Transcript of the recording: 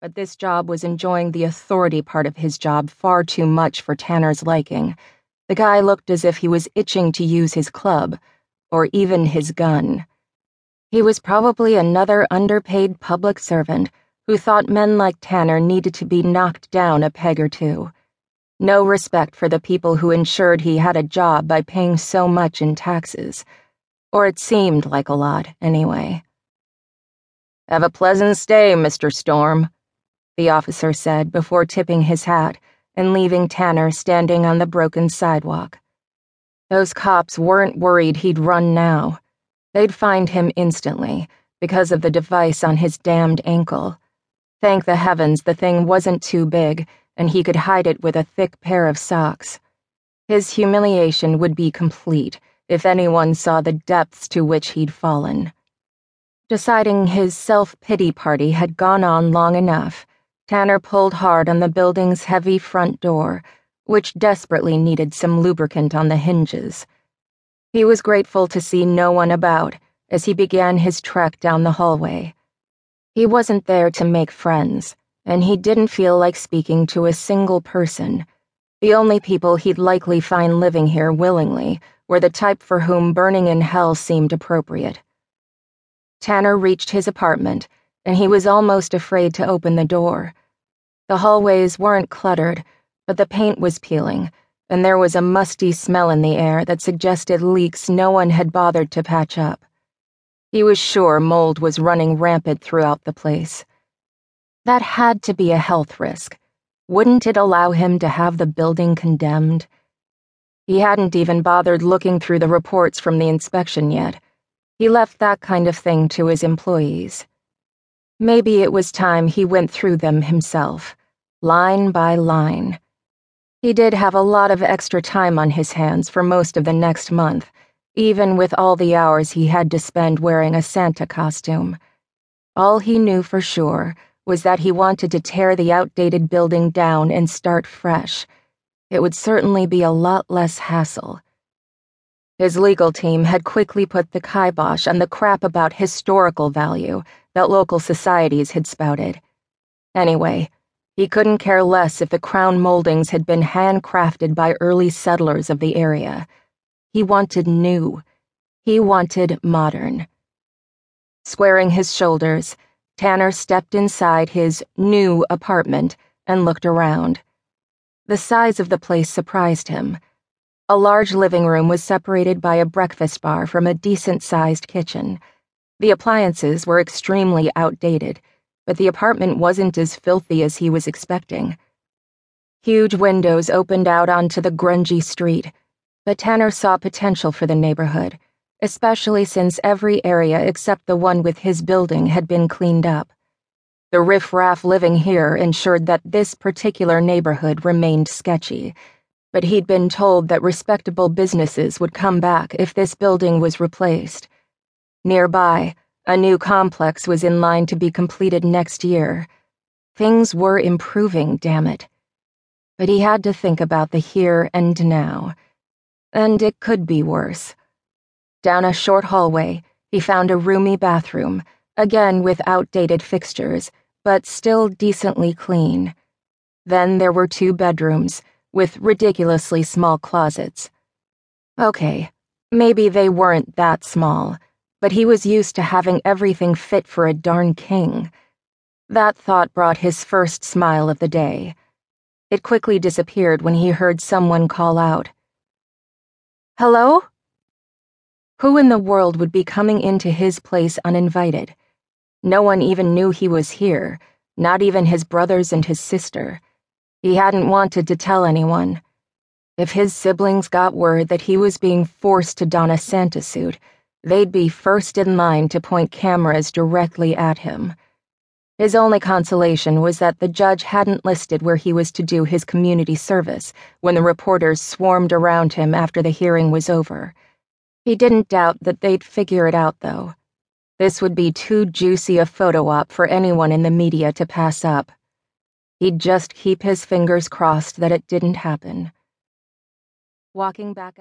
but this job was enjoying the authority part of his job far too much for Tanner's liking. The guy looked as if he was itching to use his club, or even his gun. He was probably another underpaid public servant who thought men like Tanner needed to be knocked down a peg or two. No respect for the people who ensured he had a job by paying so much in taxes. Or it seemed like a lot, anyway. Have a pleasant stay, Mr. Storm, the officer said before tipping his hat and leaving Tanner standing on the broken sidewalk. Those cops weren't worried he'd run now. They'd find him instantly because of the device on his damned ankle. Thank the heavens the thing wasn't too big and he could hide it with a thick pair of socks. His humiliation would be complete if anyone saw the depths to which he'd fallen. Deciding his self pity party had gone on long enough, Tanner pulled hard on the building's heavy front door, which desperately needed some lubricant on the hinges. He was grateful to see no one about as he began his trek down the hallway. He wasn't there to make friends, and he didn't feel like speaking to a single person. The only people he'd likely find living here willingly were the type for whom burning in hell seemed appropriate. Tanner reached his apartment, and he was almost afraid to open the door. The hallways weren't cluttered, but the paint was peeling, and there was a musty smell in the air that suggested leaks no one had bothered to patch up. He was sure mold was running rampant throughout the place. That had to be a health risk. Wouldn't it allow him to have the building condemned? He hadn't even bothered looking through the reports from the inspection yet. He left that kind of thing to his employees. Maybe it was time he went through them himself, line by line. He did have a lot of extra time on his hands for most of the next month even with all the hours he had to spend wearing a Santa costume. All he knew for sure was that he wanted to tear the outdated building down and start fresh. It would certainly be a lot less hassle. His legal team had quickly put the kibosh on the crap about historical value that local societies had spouted. Anyway, he couldn't care less if the crown moldings had been handcrafted by early settlers of the area. He wanted new. He wanted modern. Squaring his shoulders, Tanner stepped inside his new apartment and looked around. The size of the place surprised him. A large living room was separated by a breakfast bar from a decent sized kitchen. The appliances were extremely outdated, but the apartment wasn't as filthy as he was expecting. Huge windows opened out onto the grungy street but Tanner saw potential for the neighborhood, especially since every area except the one with his building had been cleaned up. The riffraff living here ensured that this particular neighborhood remained sketchy, but he'd been told that respectable businesses would come back if this building was replaced. Nearby, a new complex was in line to be completed next year. Things were improving, damn it. But he had to think about the here and now. And it could be worse. Down a short hallway, he found a roomy bathroom, again with outdated fixtures, but still decently clean. Then there were two bedrooms, with ridiculously small closets. Okay, maybe they weren't that small, but he was used to having everything fit for a darn king. That thought brought his first smile of the day. It quickly disappeared when he heard someone call out. Hello? Who in the world would be coming into his place uninvited? No one even knew he was here, not even his brothers and his sister. He hadn't wanted to tell anyone. If his siblings got word that he was being forced to don a Santa suit, they'd be first in line to point cameras directly at him. His only consolation was that the judge hadn't listed where he was to do his community service when the reporters swarmed around him after the hearing was over. He didn't doubt that they'd figure it out, though. This would be too juicy a photo op for anyone in the media to pass up. He'd just keep his fingers crossed that it didn't happen. Walking back